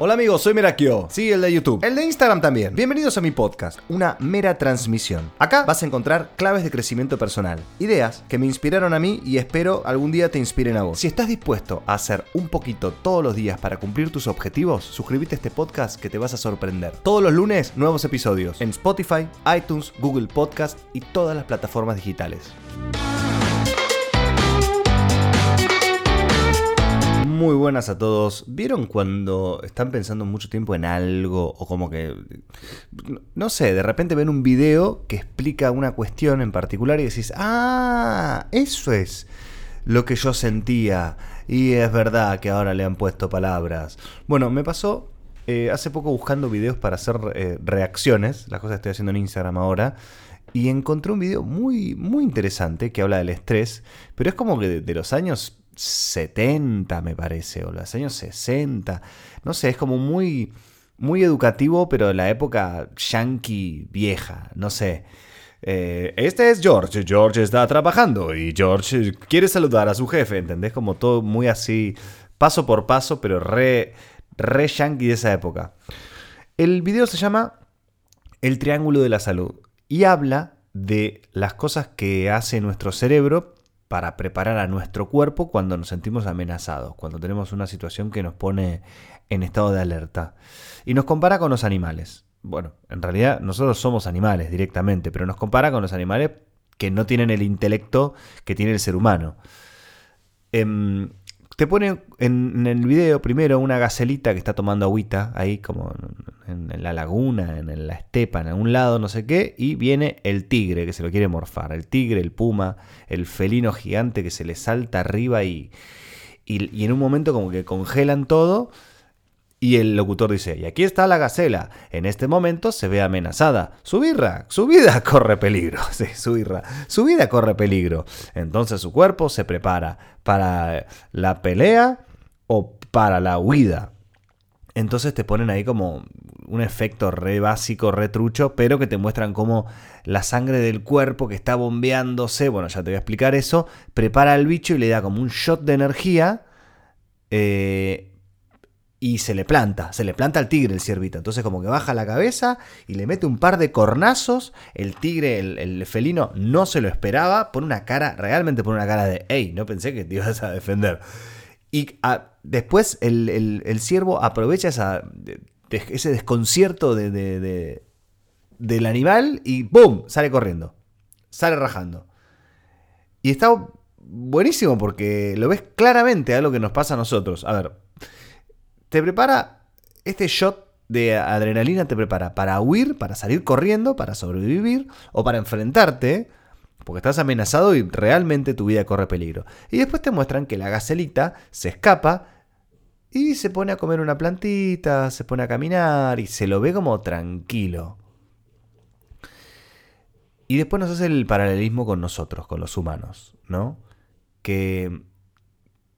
Hola amigos, soy Merakio. Sí, el de YouTube. El de Instagram también. Bienvenidos a mi podcast, una mera transmisión. Acá vas a encontrar claves de crecimiento personal, ideas que me inspiraron a mí y espero algún día te inspiren a vos. Si estás dispuesto a hacer un poquito todos los días para cumplir tus objetivos, suscríbete a este podcast que te vas a sorprender. Todos los lunes, nuevos episodios en Spotify, iTunes, Google Podcast y todas las plataformas digitales. Muy buenas a todos. ¿Vieron cuando están pensando mucho tiempo en algo o como que, no sé, de repente ven un video que explica una cuestión en particular y decís, ah, eso es lo que yo sentía y es verdad que ahora le han puesto palabras. Bueno, me pasó eh, hace poco buscando videos para hacer eh, reacciones, las cosas que estoy haciendo en Instagram ahora. Y encontré un video muy, muy interesante que habla del estrés, pero es como que de los años 70, me parece, o los años 60. No sé, es como muy, muy educativo, pero de la época yankee vieja, no sé. Eh, este es George, George está trabajando y George quiere saludar a su jefe, ¿entendés? Como todo muy así, paso por paso, pero re, re yankee de esa época. El video se llama El Triángulo de la Salud y habla de las cosas que hace nuestro cerebro para preparar a nuestro cuerpo cuando nos sentimos amenazados, cuando tenemos una situación que nos pone en estado de alerta. Y nos compara con los animales. Bueno, en realidad nosotros somos animales directamente, pero nos compara con los animales que no tienen el intelecto que tiene el ser humano. Em, te pone en, el video primero una gacelita que está tomando agüita ahí como en, la laguna, en la estepa, en algún lado, no sé qué, y viene el tigre que se lo quiere morfar, el tigre, el puma, el felino gigante que se le salta arriba y, y, y en un momento como que congelan todo y el locutor dice, y aquí está la gacela, en este momento se ve amenazada, su birra, su vida corre peligro, sí, su birra, su vida corre peligro. Entonces su cuerpo se prepara para la pelea o para la huida. Entonces te ponen ahí como un efecto re básico, re trucho, pero que te muestran cómo la sangre del cuerpo que está bombeándose, bueno, ya te voy a explicar eso, prepara al bicho y le da como un shot de energía. Eh, y se le planta, se le planta al tigre el ciervito. Entonces como que baja la cabeza y le mete un par de cornazos. El tigre, el, felino, no se lo esperaba. Pone una cara, realmente pone una cara de, hey, no pensé que te ibas a defender. Y ah, después el, el, ciervo aprovecha ese desconcierto de, del animal y ¡boom! Sale corriendo. Sale rajando. Y está buenísimo porque lo ves claramente a lo que nos pasa a nosotros. A ver, te prepara, este shot de adrenalina te prepara para huir, para salir corriendo, para sobrevivir o para enfrentarte, porque estás amenazado y realmente tu vida corre peligro. Y después te muestran que la gacelita se escapa y se pone a comer una plantita, se pone a caminar y se lo ve como tranquilo. Y después nos hace el paralelismo con nosotros, con los humanos, ¿no? Que,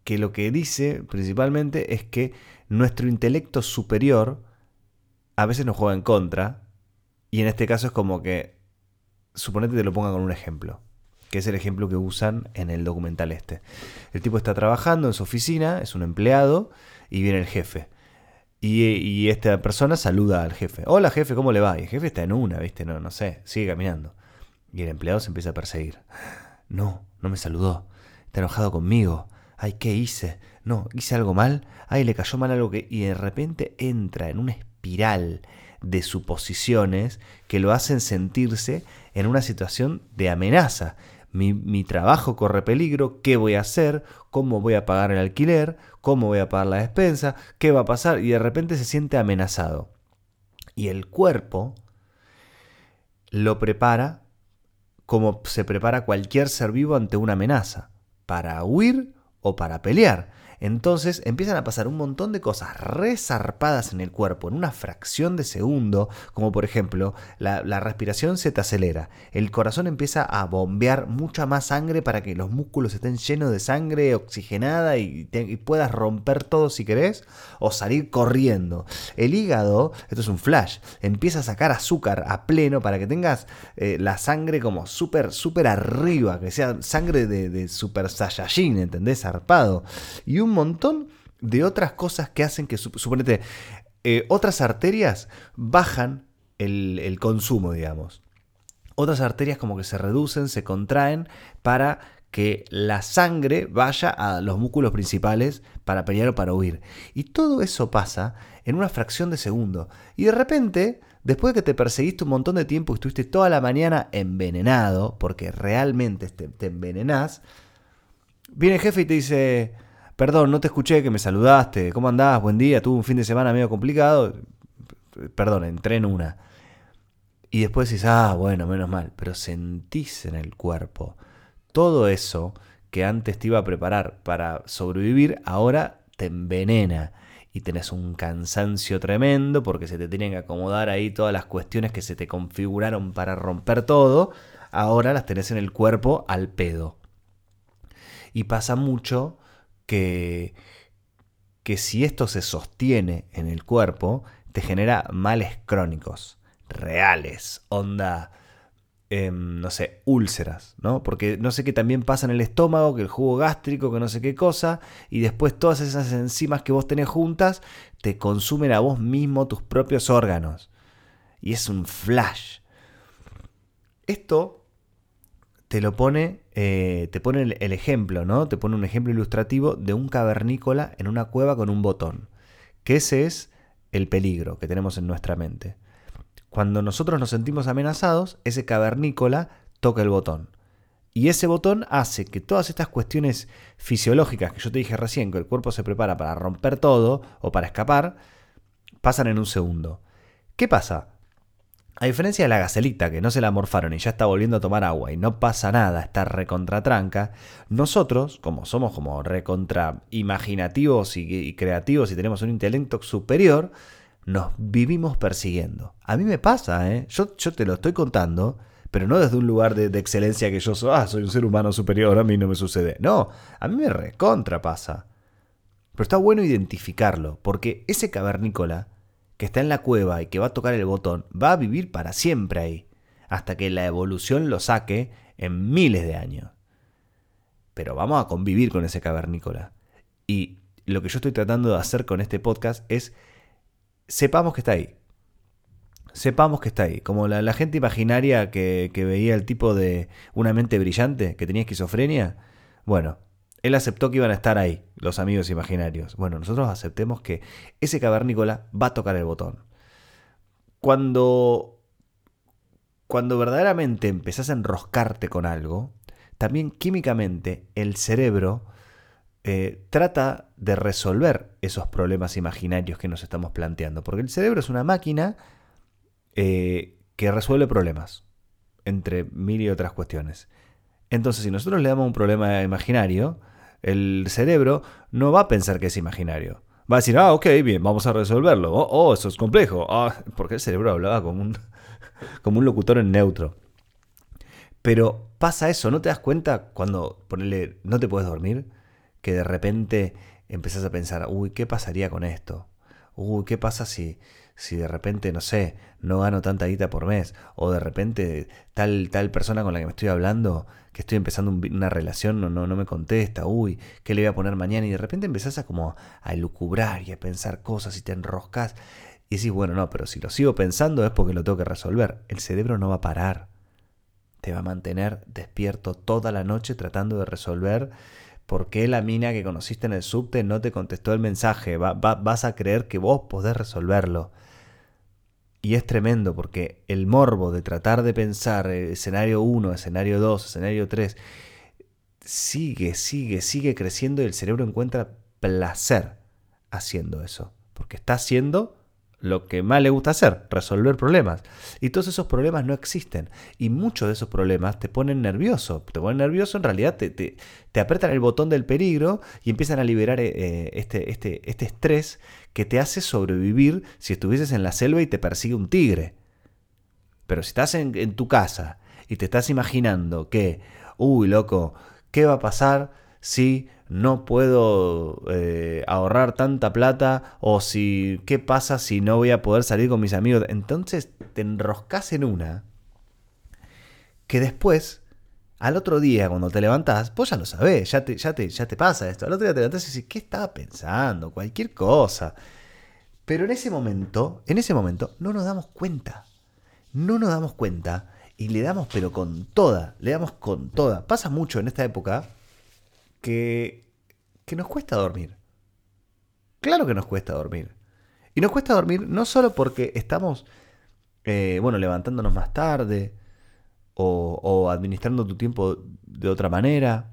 que lo que dice principalmente es que nuestro intelecto superior a veces nos juega en contra. Y en este caso es como que, suponete que te lo ponga con un ejemplo, que es el ejemplo que usan en el documental este. El tipo está trabajando en su oficina, es un empleado, y viene el jefe. Y, esta persona saluda al jefe. Hola jefe, ¿cómo le va? Y el jefe está en una, ¿viste? No, no sé, sigue caminando. Y el empleado se empieza a perseguir. No, no me saludó. Está enojado conmigo. Ay, ¿qué hice? No, hice algo mal, ay, le cayó mal algo que... Y de repente entra en una espiral de suposiciones que lo hacen sentirse en una situación de amenaza. Mi, mi, trabajo corre peligro, ¿qué voy a hacer? ¿Cómo voy a pagar el alquiler? ¿Cómo voy a pagar la despensa? ¿Qué va a pasar? Y de repente se siente amenazado. Y el cuerpo lo prepara como se prepara cualquier ser vivo ante una amenaza, para huir o para pelear. Entonces empiezan a pasar un montón de cosas resarpadas en el cuerpo en una fracción de segundo, como por ejemplo la, respiración se te acelera, el corazón empieza a bombear mucha más sangre para que los músculos estén llenos de sangre oxigenada y, puedas romper todo si querés o salir corriendo. El hígado, esto es un flash, empieza a sacar azúcar a pleno para que tengas eh, la sangre como súper, súper arriba, que sea sangre de, super saiyajin, ¿entendés? Zarpado. Y un montón de otras cosas que hacen que, suponete, eh, otras arterias bajan el, consumo, digamos. Otras arterias como que se reducen, se contraen para que la sangre vaya a los músculos principales para pelear o para huir. Y todo eso pasa en una fracción de segundo. Y de repente, después de que te perseguiste un montón de tiempo y estuviste toda la mañana envenenado, porque realmente te, te envenenás, viene el jefe y te dice, perdón, no te escuché que me saludaste, ¿cómo andás? Buen día, tuve un fin de semana medio complicado. Perdón, entré en una. Y después dices, ah, bueno, menos mal, pero sentís en el cuerpo todo eso que antes te iba a preparar para sobrevivir, ahora te envenena y tenés un cansancio tremendo porque se te tienen que acomodar ahí todas las cuestiones que se te configuraron para romper todo, ahora las tenés en el cuerpo al pedo. Y pasa mucho que, que si esto se sostiene en el cuerpo, te genera males crónicos, reales, onda Em, no sé, úlceras, ¿no? Porque no sé qué también pasa en el estómago, que el jugo gástrico, que no sé qué cosa, y después todas esas enzimas que vos tenés juntas te consumen a vos mismo tus propios órganos. Y es un flash. Esto te lo pone, eh, te pone el, el ejemplo, ¿no? Te pone un ejemplo ilustrativo de un cavernícola en una cueva con un botón. Que ese es el peligro que tenemos en nuestra mente. Cuando nosotros nos sentimos amenazados, ese cavernícola toca el botón. Y ese botón hace que todas estas cuestiones fisiológicas que yo te dije recién, que el cuerpo se prepara para romper todo o para escapar, pasan en un segundo. ¿Qué pasa? A diferencia de la gacelita, que no se la morfaron y ya está volviendo a tomar agua y no pasa nada, está recontratranca, nosotros, como somos como recontra imaginativos y, creativos y tenemos un intelecto superior, nos vivimos persiguiendo. A mí me pasa, ¿eh? Yo, yo te lo estoy contando, pero no desde un lugar de, excelencia que yo soy, ah, soy un ser humano superior, a mí no me sucede. No, a mí me recontra pasa. Pero está bueno identificarlo, porque ese cavernícola que está en la cueva y que va a tocar el botón, va a vivir para siempre ahí, hasta que la evolución lo saque en miles de años. Pero vamos a convivir con ese cavernícola. Y lo que yo estoy tratando de hacer con este podcast es sepamos que está ahí. Sepamos que está ahí. Como la, gente imaginaria que, veía el tipo de una mente brillante, que tenía esquizofrenia. Bueno, él aceptó que iban a estar ahí, los amigos imaginarios. Bueno, nosotros aceptemos que ese cavernícola va a tocar el botón. Cuando, cuando verdaderamente empezás a enroscarte con algo, también químicamente el cerebro eh, trata de resolver esos problemas imaginarios que nos estamos planteando. Porque el cerebro es una máquina eh, que resuelve problemas, entre mil y otras cuestiones. Entonces, si nosotros le damos un problema imaginario, el cerebro no va a pensar que es imaginario. Va a decir, ah, ok, bien, vamos a resolverlo. Oh, oh eso es complejo. Ah, porque el cerebro hablaba como un, como un locutor en neutro. Pero pasa eso, ¿no te das cuenta cuando ponerle, no te puedes dormir? que de repente empezás a pensar, uy, ¿qué pasaría con esto? Uy, ¿qué pasa si, si de repente, no sé, no gano tanta guita por mes? O de repente tal, tal persona con la que me estoy hablando, que estoy empezando una relación, no, no, no me contesta, uy, ¿qué le voy a poner mañana? Y de repente empezás a como a elucubrar y a pensar cosas y te enroscas. Y decís, bueno, no, pero si lo sigo pensando es porque lo tengo que resolver. El cerebro no va a parar. Te va a mantener despierto toda la noche tratando de resolver ¿Por qué la mina que conociste en el subte no te contestó el mensaje? vas a creer que vos podés resolverlo. Y es tremendo porque el morbo de tratar de pensar eh, escenario 1, escenario 2, escenario 3, sigue, sigue, sigue creciendo y el cerebro encuentra placer haciendo eso. Porque está haciendo lo que más le gusta hacer, resolver problemas. Y todos esos problemas no existen. Y muchos de esos problemas te ponen nervioso. Te ponen nervioso, en realidad te, te, apretan el botón del peligro y empiezan a liberar eh, este, este, este estrés que te hace sobrevivir si estuvieses en la selva y te persigue un tigre. Pero si estás en, en tu casa y te estás imaginando que, uy, loco, ¿qué va a pasar si no puedo eh, ahorrar tanta plata o si qué pasa si no voy a poder salir con mis amigos. Entonces te enroscas en una que después, al otro día cuando te levantás, vos ya lo sabés, ya te, ya te, ya te pasa esto. Al otro día te levantás y dices, ¿qué estaba pensando? Cualquier cosa. Pero en ese momento, en ese momento, no nos damos cuenta. No nos damos cuenta y le damos pero con toda, le damos con toda. Pasa mucho en esta época que, que nos cuesta dormir. Claro que nos cuesta dormir. Y nos cuesta dormir no solo porque estamos, eh, bueno, levantándonos más tarde o, o administrando tu tiempo de otra manera,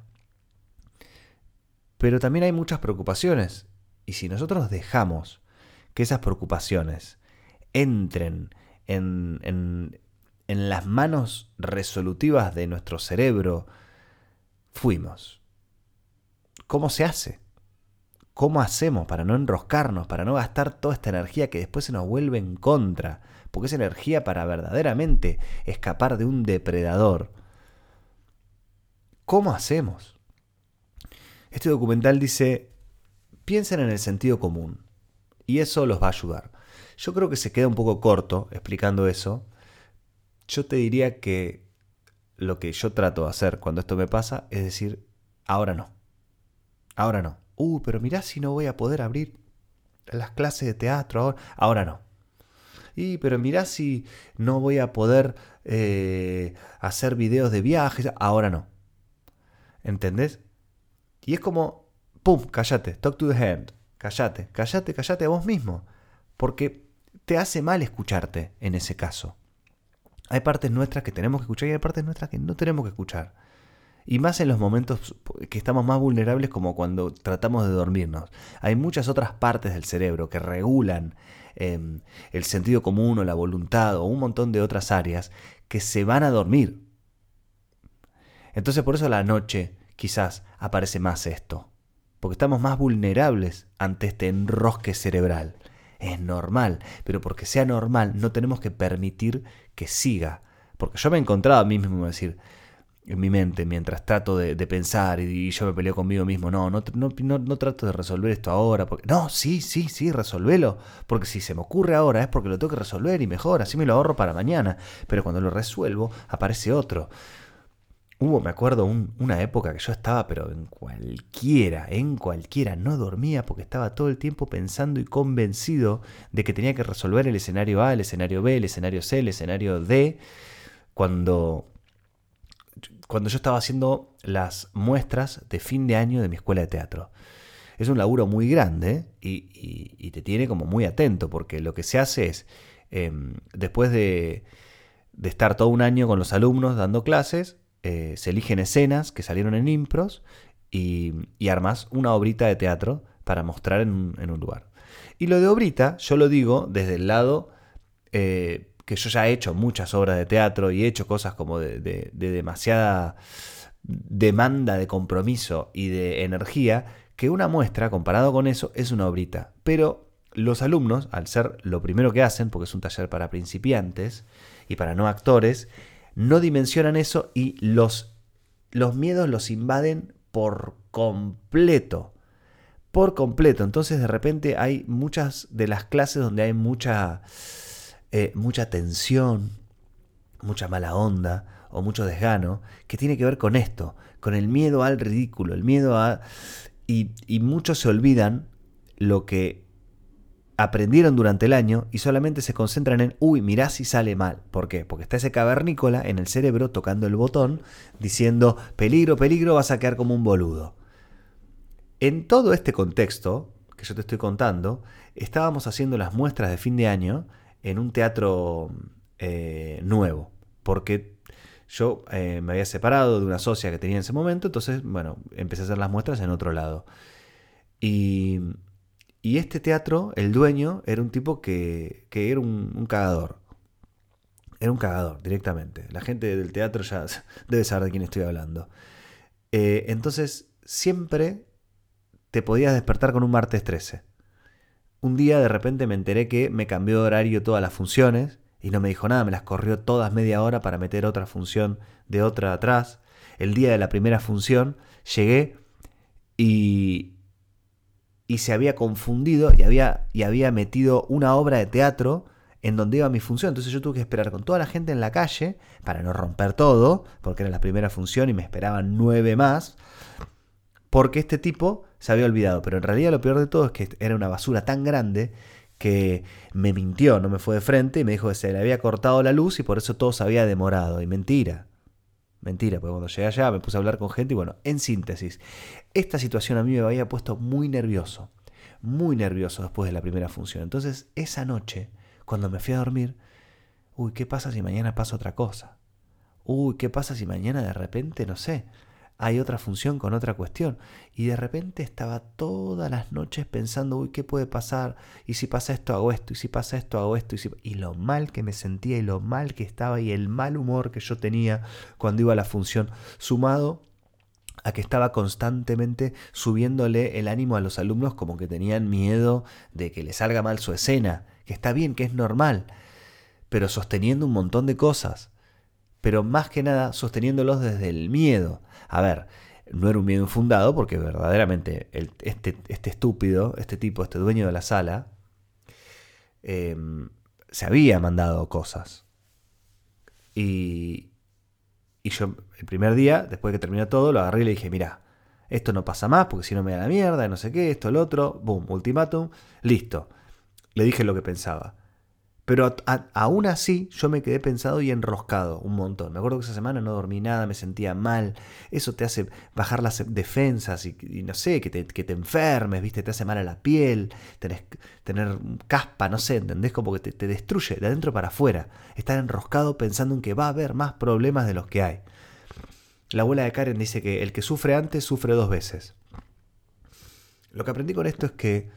pero también hay muchas preocupaciones. Y si nosotros dejamos que esas preocupaciones entren en, en, en las manos resolutivas de nuestro cerebro, fuimos. ¿Cómo se hace? ¿Cómo hacemos para no enroscarnos, para no gastar toda esta energía que después se nos vuelve en contra? Porque es energía para verdaderamente escapar de un depredador. ¿Cómo hacemos? Este documental dice, piensen en el sentido común y eso los va a ayudar. Yo creo que se queda un poco corto explicando eso, yo te diría que lo que yo trato de hacer cuando esto me pasa es decir, ahora no. Ahora no. Uh, pero mirá si no voy a poder abrir las clases de teatro ahora. Ahora no. Y, pero mirá si no voy a poder eh, hacer videos de viajes. Ahora no. ¿Entendés? Y es como, ¡pum! Cállate. Talk to the hand. Cállate. Cállate, cállate a vos mismo. Porque te hace mal escucharte en ese caso. Hay partes nuestras que tenemos que escuchar y hay partes nuestras que no tenemos que escuchar. Y más en los momentos que estamos más vulnerables como cuando tratamos de dormirnos. Hay muchas otras partes del cerebro que regulan em, el sentido común o la voluntad o un montón de otras áreas que se van a dormir. Entonces por eso a la noche quizás aparece más esto. Porque estamos más vulnerables ante este enrosque cerebral es normal, pero porque sea normal no tenemos que permitir que siga. Porque yo me he encontrado a mí mismo decir, en mi mente, mientras trato de, pensar y, yo me peleo conmigo mismo, no no, no, no, trato de resolver esto ahora. Porque, no, sí, sí, sí, resolvelo. Porque si se me ocurre ahora es porque lo tengo que resolver y mejor, así me lo ahorro para mañana. Pero cuando lo resuelvo, aparece otro. Hubo, me acuerdo, una época que yo estaba, pero en cualquiera, en cualquiera, no dormía porque estaba todo el tiempo pensando y convencido de que tenía que resolver el escenario A, el escenario B, el escenario C, el escenario D, cuando, cuando yo estaba haciendo las muestras de fin de año de mi escuela de teatro. Es un laburo muy grande y, te tiene como muy atento porque lo que se hace es, em, después de, de estar todo un año con los alumnos dando clases, eh, se eligen escenas que salieron en impros y, armas una obrita de teatro para mostrar en un, lugar. Y lo de obrita, yo lo digo desde el lado eh, que yo ya he hecho muchas obras de teatro y he hecho cosas como de, demasiada demanda de compromiso y de energía, que una muestra, comparado con eso, es una obrita. Pero los alumnos, al ser lo primero que hacen, porque es un taller para principiantes y para no actores, no dimensionan eso y los, los miedos los invaden por completo. Por completo. Entonces de repente hay muchas de las clases donde hay mucha, eh, mucha tensión, mucha mala onda o mucho desgano, que tiene que ver con esto, con el miedo al ridículo, el miedo a... Y, y muchos se olvidan lo que aprendieron durante el año y solamente se concentran en, uy, mirá si sale mal. ¿Por qué? Porque está ese cavernícola en el cerebro tocando el botón diciendo, peligro, peligro, vas a quedar como un boludo. En todo este contexto que yo te estoy contando, estábamos haciendo las muestras de fin de año en un teatro eh, nuevo, porque yo eh, me había separado de una socia que tenía en ese momento, entonces, bueno, empecé a hacer las muestras en otro lado. Y y este teatro, el dueño, era un tipo que, era un, cagador. Era un cagador, directamente. La gente del teatro ya debe saber de quién estoy hablando. Eh, entonces, siempre te podías despertar con un martes 13. Un día de repente me enteré que me cambió de horario todas las funciones y no me dijo nada, me las corrió todas media hora para meter otra función de otra atrás. El día de la primera función llegué y, y se había confundido y había, y había metido una obra de teatro en donde iba mi función. Entonces yo tuve que esperar con toda la gente en la calle para no romper todo, porque era la primera función y me esperaban nueve más, porque este tipo se había olvidado. Pero en realidad lo peor de todo es que era una basura tan grande que me mintió, no me fue de frente y me dijo que se le había cortado la luz y por eso todo se había demorado. Y mentira. Mentira, porque cuando llegué allá me puse a hablar con gente y bueno, en síntesis, esta situación a mí me había puesto muy nervioso, muy nervioso después de la primera función. Entonces, esa noche, cuando me fui a dormir, uy, ¿qué pasa si mañana pasa otra cosa? Uy, ¿qué pasa si mañana de repente, no sé, hay otra función con otra cuestión. Y de repente estaba todas las noches pensando, uy, ¿qué puede pasar? Y si pasa esto, hago esto. Y si pasa esto, hago esto. Y, y lo mal que me sentía y lo mal que estaba y el mal humor que yo tenía cuando iba a la función, sumado a que estaba constantemente subiéndole el ánimo a los alumnos como que tenían miedo de que le salga mal su escena, que está bien, que es normal, pero sosteniendo un montón de cosas pero más que nada sosteniéndolos desde el miedo. A ver, no era un miedo infundado porque verdaderamente este, este, estúpido, este tipo, este dueño de la sala, em, se había mandado cosas. Y, y yo el primer día, después que terminó todo, lo agarré y le dije, mira, esto no pasa más porque si no me da la mierda, no sé qué, esto, el otro, boom, ultimátum, listo. Le dije lo que pensaba. Pero aún así yo me quedé pensado y enroscado un montón. Me acuerdo que esa semana no dormí nada, me sentía mal. Eso te hace bajar las defensas y, no sé, que te, que te, enfermes, ¿viste? Te hace mal a la piel, tenés, tener caspa, no sé, ¿entendés? Como que te, te destruye de adentro para afuera. Estar enroscado pensando en que va a haber más problemas de los que hay. La abuela de Karen dice que el que sufre antes sufre dos veces. Lo que aprendí con esto es que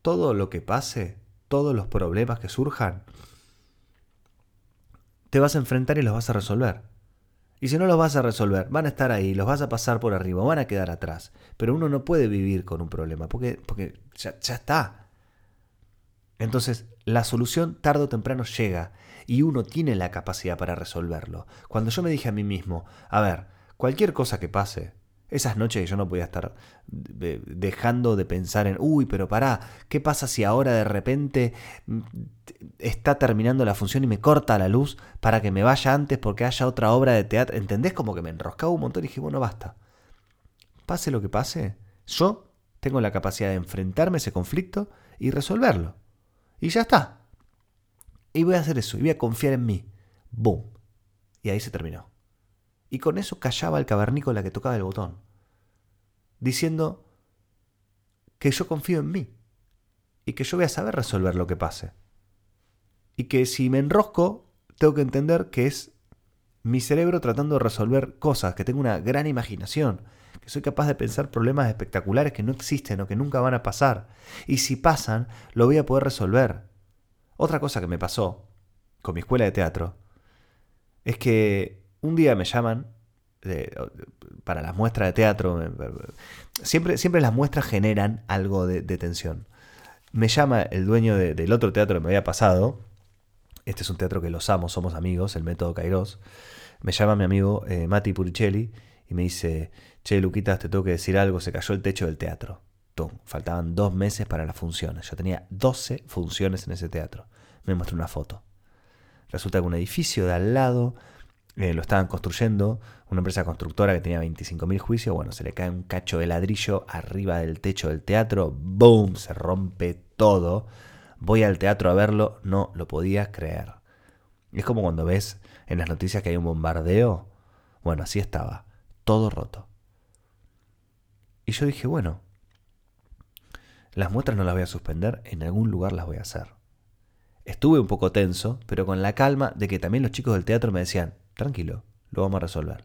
todo lo que pase todos los problemas que surjan, te vas a enfrentar y los vas a resolver. Y si no los vas a resolver, van a estar ahí, los vas a pasar por arriba, van a quedar atrás. Pero uno no puede vivir con un problema, porque, porque ya, ya está. Entonces, la solución tarde o temprano llega y uno tiene la capacidad para resolverlo. Cuando yo me dije a mí mismo, a ver, cualquier cosa que pase, esas noches que yo no podía estar dejando de pensar en, uy, pero pará, ¿qué pasa si ahora de repente mm, está terminando la función y me corta la luz para que me vaya antes porque haya otra obra de teatro? ¿Entendés? Como que me enroscaba un montón y dije, bueno, basta. Pase lo que pase, yo tengo la capacidad de enfrentarme a ese conflicto y resolverlo. Y ya está. Y voy a hacer eso, y voy a confiar en mí. Boom. Y ahí se terminó y con eso callaba al cavernícola que tocaba el botón, diciendo que yo confío en mí y que yo voy a saber resolver lo que pase. Y que si me enrosco, tengo que entender que es mi cerebro tratando de resolver cosas, que tengo una gran imaginación, que soy capaz de pensar problemas espectaculares que no existen o que nunca van a pasar. Y si pasan, lo voy a poder resolver. Otra cosa que me pasó con mi escuela de teatro es que un día me llaman para las muestras de teatro. Siempre, siempre las muestras generan algo de, tensión. Me llama el dueño del otro teatro que me había pasado. Este es un teatro que los amo, somos amigos, el método Kairos. Me llama mi amigo eh, Mati Puricelli y me dice, che, Luquitas, te tengo que decir algo, se cayó el techo del teatro. Faltaban dos meses para las funciones. Yo tenía 12 funciones en ese teatro. Me muestra una foto. Resulta que un edificio de al lado eh, lo estaban construyendo, una empresa constructora que tenía 25.000 juicios, bueno, se le cae un cacho de ladrillo arriba del techo del teatro, ¡boom! Se rompe todo. Voy al teatro a verlo, no lo podía creer. Es como cuando ves en las noticias que hay un bombardeo. Bueno, así estaba, todo roto. Y yo dije, bueno, las muestras no las voy a suspender, en algún lugar las voy a hacer. Estuve un poco tenso, pero con la calma de que también los chicos del teatro me decían, tranquilo, lo vamos a resolver.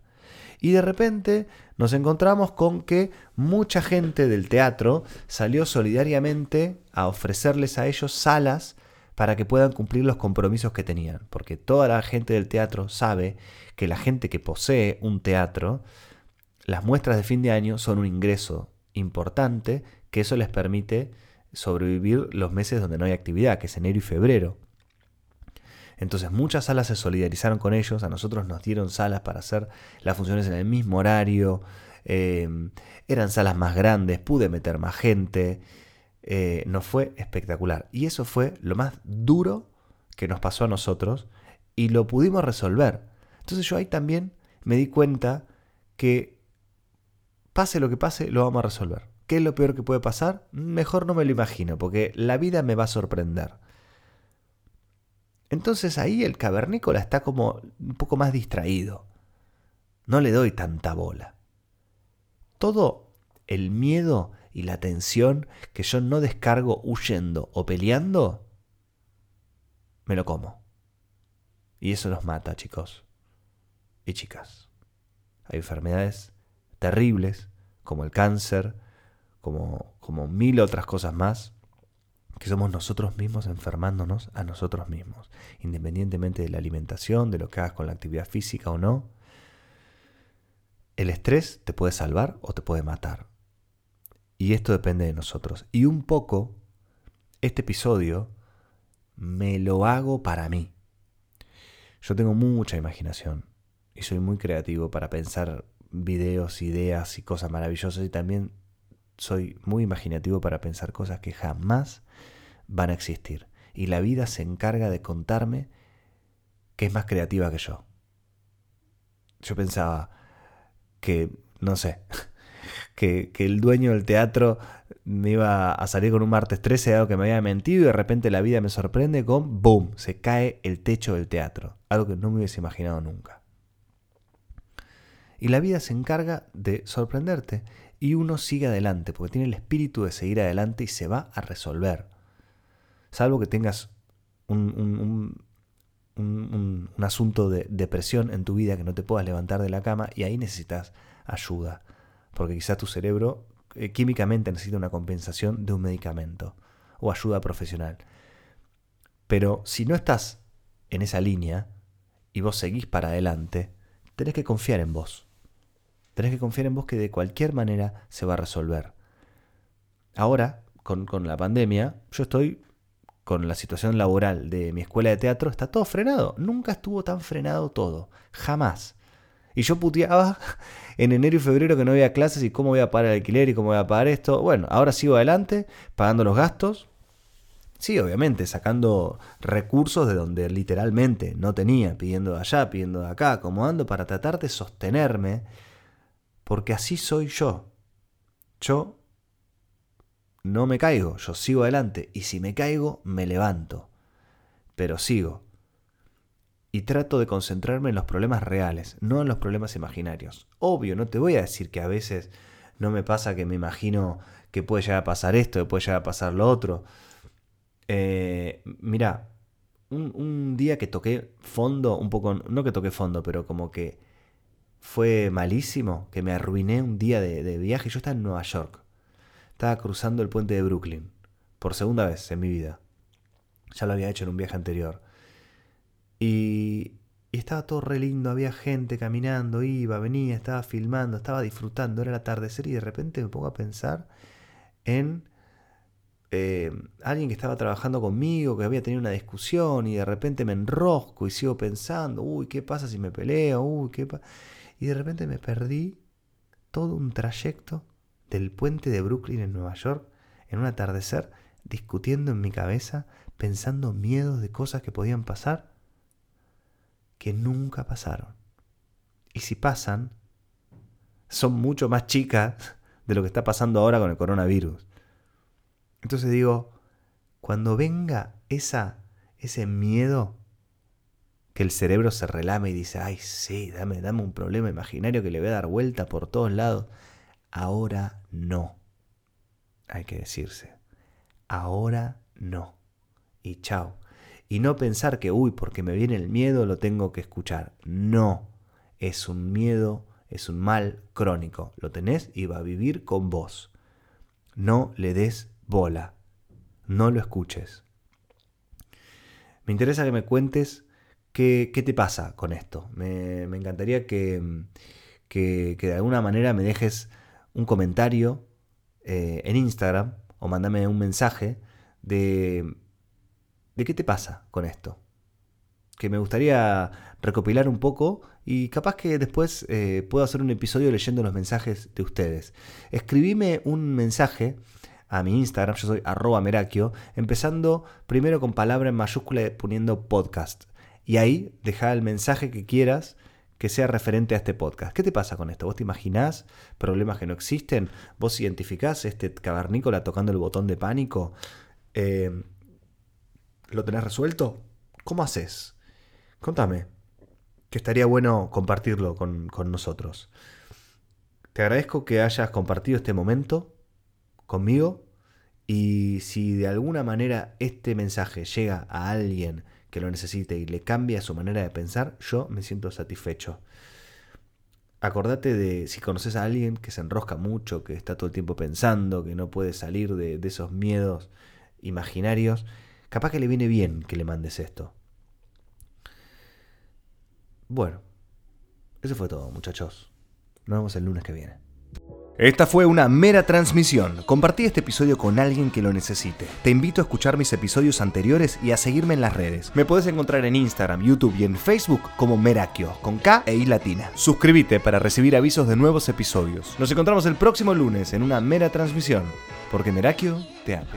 Y de repente nos encontramos con que mucha gente del teatro salió solidariamente a ofrecerles a ellos salas para que puedan cumplir los compromisos que tenían. Porque toda la gente del teatro sabe que la gente que posee un teatro, las muestras de fin de año son un ingreso importante que eso les permite sobrevivir los meses donde no hay actividad, que es enero y febrero. Entonces muchas salas se solidarizaron con ellos, a nosotros nos dieron salas para hacer las funciones en el mismo horario, eh, eran salas más grandes, pude meter más gente, eh, nos fue espectacular. Y eso fue lo más duro que nos pasó a nosotros y lo pudimos resolver. Entonces yo ahí también me di cuenta que pase lo que pase, lo vamos a resolver. ¿Qué es lo peor que puede pasar? Mejor no me lo imagino, porque la vida me va a sorprender. Entonces ahí el cavernícola está como un poco más distraído. No le doy tanta bola. Todo el miedo y la tensión que yo no descargo huyendo o peleando, me lo como. Y eso nos mata, chicos y chicas. Hay enfermedades terribles, como el cáncer, como, como mil otras cosas más, que somos nosotros mismos enfermándonos a nosotros mismos, independientemente de la alimentación, de lo que hagas con la actividad física o no. El estrés te puede salvar o te puede matar. Y esto depende de nosotros. Y un poco, este episodio me lo hago para mí. Yo tengo mucha imaginación y soy muy creativo para pensar videos, ideas y cosas maravillosas y también soy muy imaginativo para pensar cosas que jamás van a existir. Y la vida se encarga de contarme que es más creativa que yo. Yo pensaba que, no sé, que, que, el dueño del teatro me iba a salir con un martes 13, algo que me había mentido, y de repente la vida me sorprende con ¡boom! Se cae el techo del teatro. Algo que no me hubiese imaginado nunca. Y la vida se encarga de sorprenderte y uno sigue adelante, porque tiene el espíritu de seguir adelante y se va a resolver. Salvo que tengas un, un, asunto de depresión en tu vida que no te puedas levantar de la cama y ahí necesitas ayuda, porque quizá tu cerebro eh, químicamente necesita una compensación de un medicamento o ayuda profesional. Pero si no estás en esa línea y vos seguís para adelante, tenés que confiar en vos. Tenés que confiar en vos que de cualquier manera se va a resolver. Ahora, con, la pandemia, yo estoy con la situación laboral de mi escuela de teatro, está todo frenado. Nunca estuvo tan frenado todo. Jamás. Y yo puteaba en enero y febrero que no había clases y cómo voy a pagar el alquiler y cómo voy a pagar esto. Bueno, ahora sigo adelante, pagando los gastos. Sí, obviamente, sacando recursos de donde literalmente no tenía, pidiendo de allá, pidiendo de acá, acomodando para tratar de sostenerme porque así soy yo. Yo no me caigo, yo sigo adelante y si me caigo, me levanto. Pero sigo. Y trato de concentrarme en los problemas reales, no en los problemas imaginarios. Obvio, no te voy a decir que a veces no me pasa que me imagino que puede llegar a pasar esto, que puede llegar a pasar lo otro. Eh, mira, un, día que toqué fondo, un poco, no que toqué fondo, pero como que fue malísimo, que me arruiné un día de, viaje. Yo estaba en Nueva York. Estaba cruzando el puente de Brooklyn. Por segunda vez en mi vida. Ya lo había hecho en un viaje anterior. Y, estaba todo re lindo. Había gente caminando, iba, venía, estaba filmando, estaba disfrutando. Era el atardecer y de repente me pongo a pensar en eh, alguien que estaba trabajando conmigo, que había tenido una discusión y de repente me enrosco y sigo pensando, uy, ¿qué pasa si me peleo? Uy, ¿qué pasa? y de repente me perdí todo un trayecto del puente de Brooklyn en Nueva York en un atardecer discutiendo en mi cabeza, pensando miedos de cosas que podían pasar que nunca pasaron. Y si pasan, son mucho más chicas de lo que está pasando ahora con el coronavirus. Entonces digo, cuando venga esa, ese miedo que el cerebro se relame y dice, ay, sí, dame, dame un problema imaginario que le voy a dar vuelta por todos lados. Ahora no. Hay que decirse. Ahora no. Y chao. Y no pensar que, uy, porque me viene el miedo lo tengo que escuchar. No. Es un miedo, es un mal crónico. Lo tenés y va a vivir con vos. No le des bola. No lo escuches. Me interesa que me cuentes ¿Qué, te pasa con esto? Me, encantaría que, que, de alguna manera me dejes un comentario eh, en Instagram o mándame un mensaje de, de qué te pasa con esto. Que me gustaría recopilar un poco y capaz que después eh, puedo hacer un episodio leyendo los mensajes de ustedes. Escribime un mensaje a mi Instagram, yo soy arroba merakio, empezando primero con palabra en mayúscula poniendo podcast. Y ahí deja el mensaje que quieras que sea referente a este podcast. ¿Qué te pasa con esto? ¿Vos te imaginás problemas que no existen? ¿Vos identificás este cavernícola tocando el botón de pánico? Eh, ¿Lo tenés resuelto? ¿Cómo haces? Contame, que estaría bueno compartirlo con, con nosotros. Te agradezco que hayas compartido este momento conmigo y si de alguna manera este mensaje llega a alguien que lo necesite y le cambia su manera de pensar, yo me siento satisfecho. Acordate de si conoces a alguien que se enrosca mucho, que está todo el tiempo pensando, que no puede salir de, esos miedos imaginarios, capaz que le viene bien que le mandes esto. Bueno, eso fue todo, muchachos. Nos vemos el lunes que viene. Esta fue una mera transmisión. Compartí este episodio con alguien que lo necesite. Te invito a escuchar mis episodios anteriores y a seguirme en las redes. Me puedes encontrar en Instagram, YouTube y en Facebook como Merakio, con K e I latina. Suscríbete para recibir avisos de nuevos episodios. Nos encontramos el próximo lunes en una mera transmisión, porque Merakio te ama.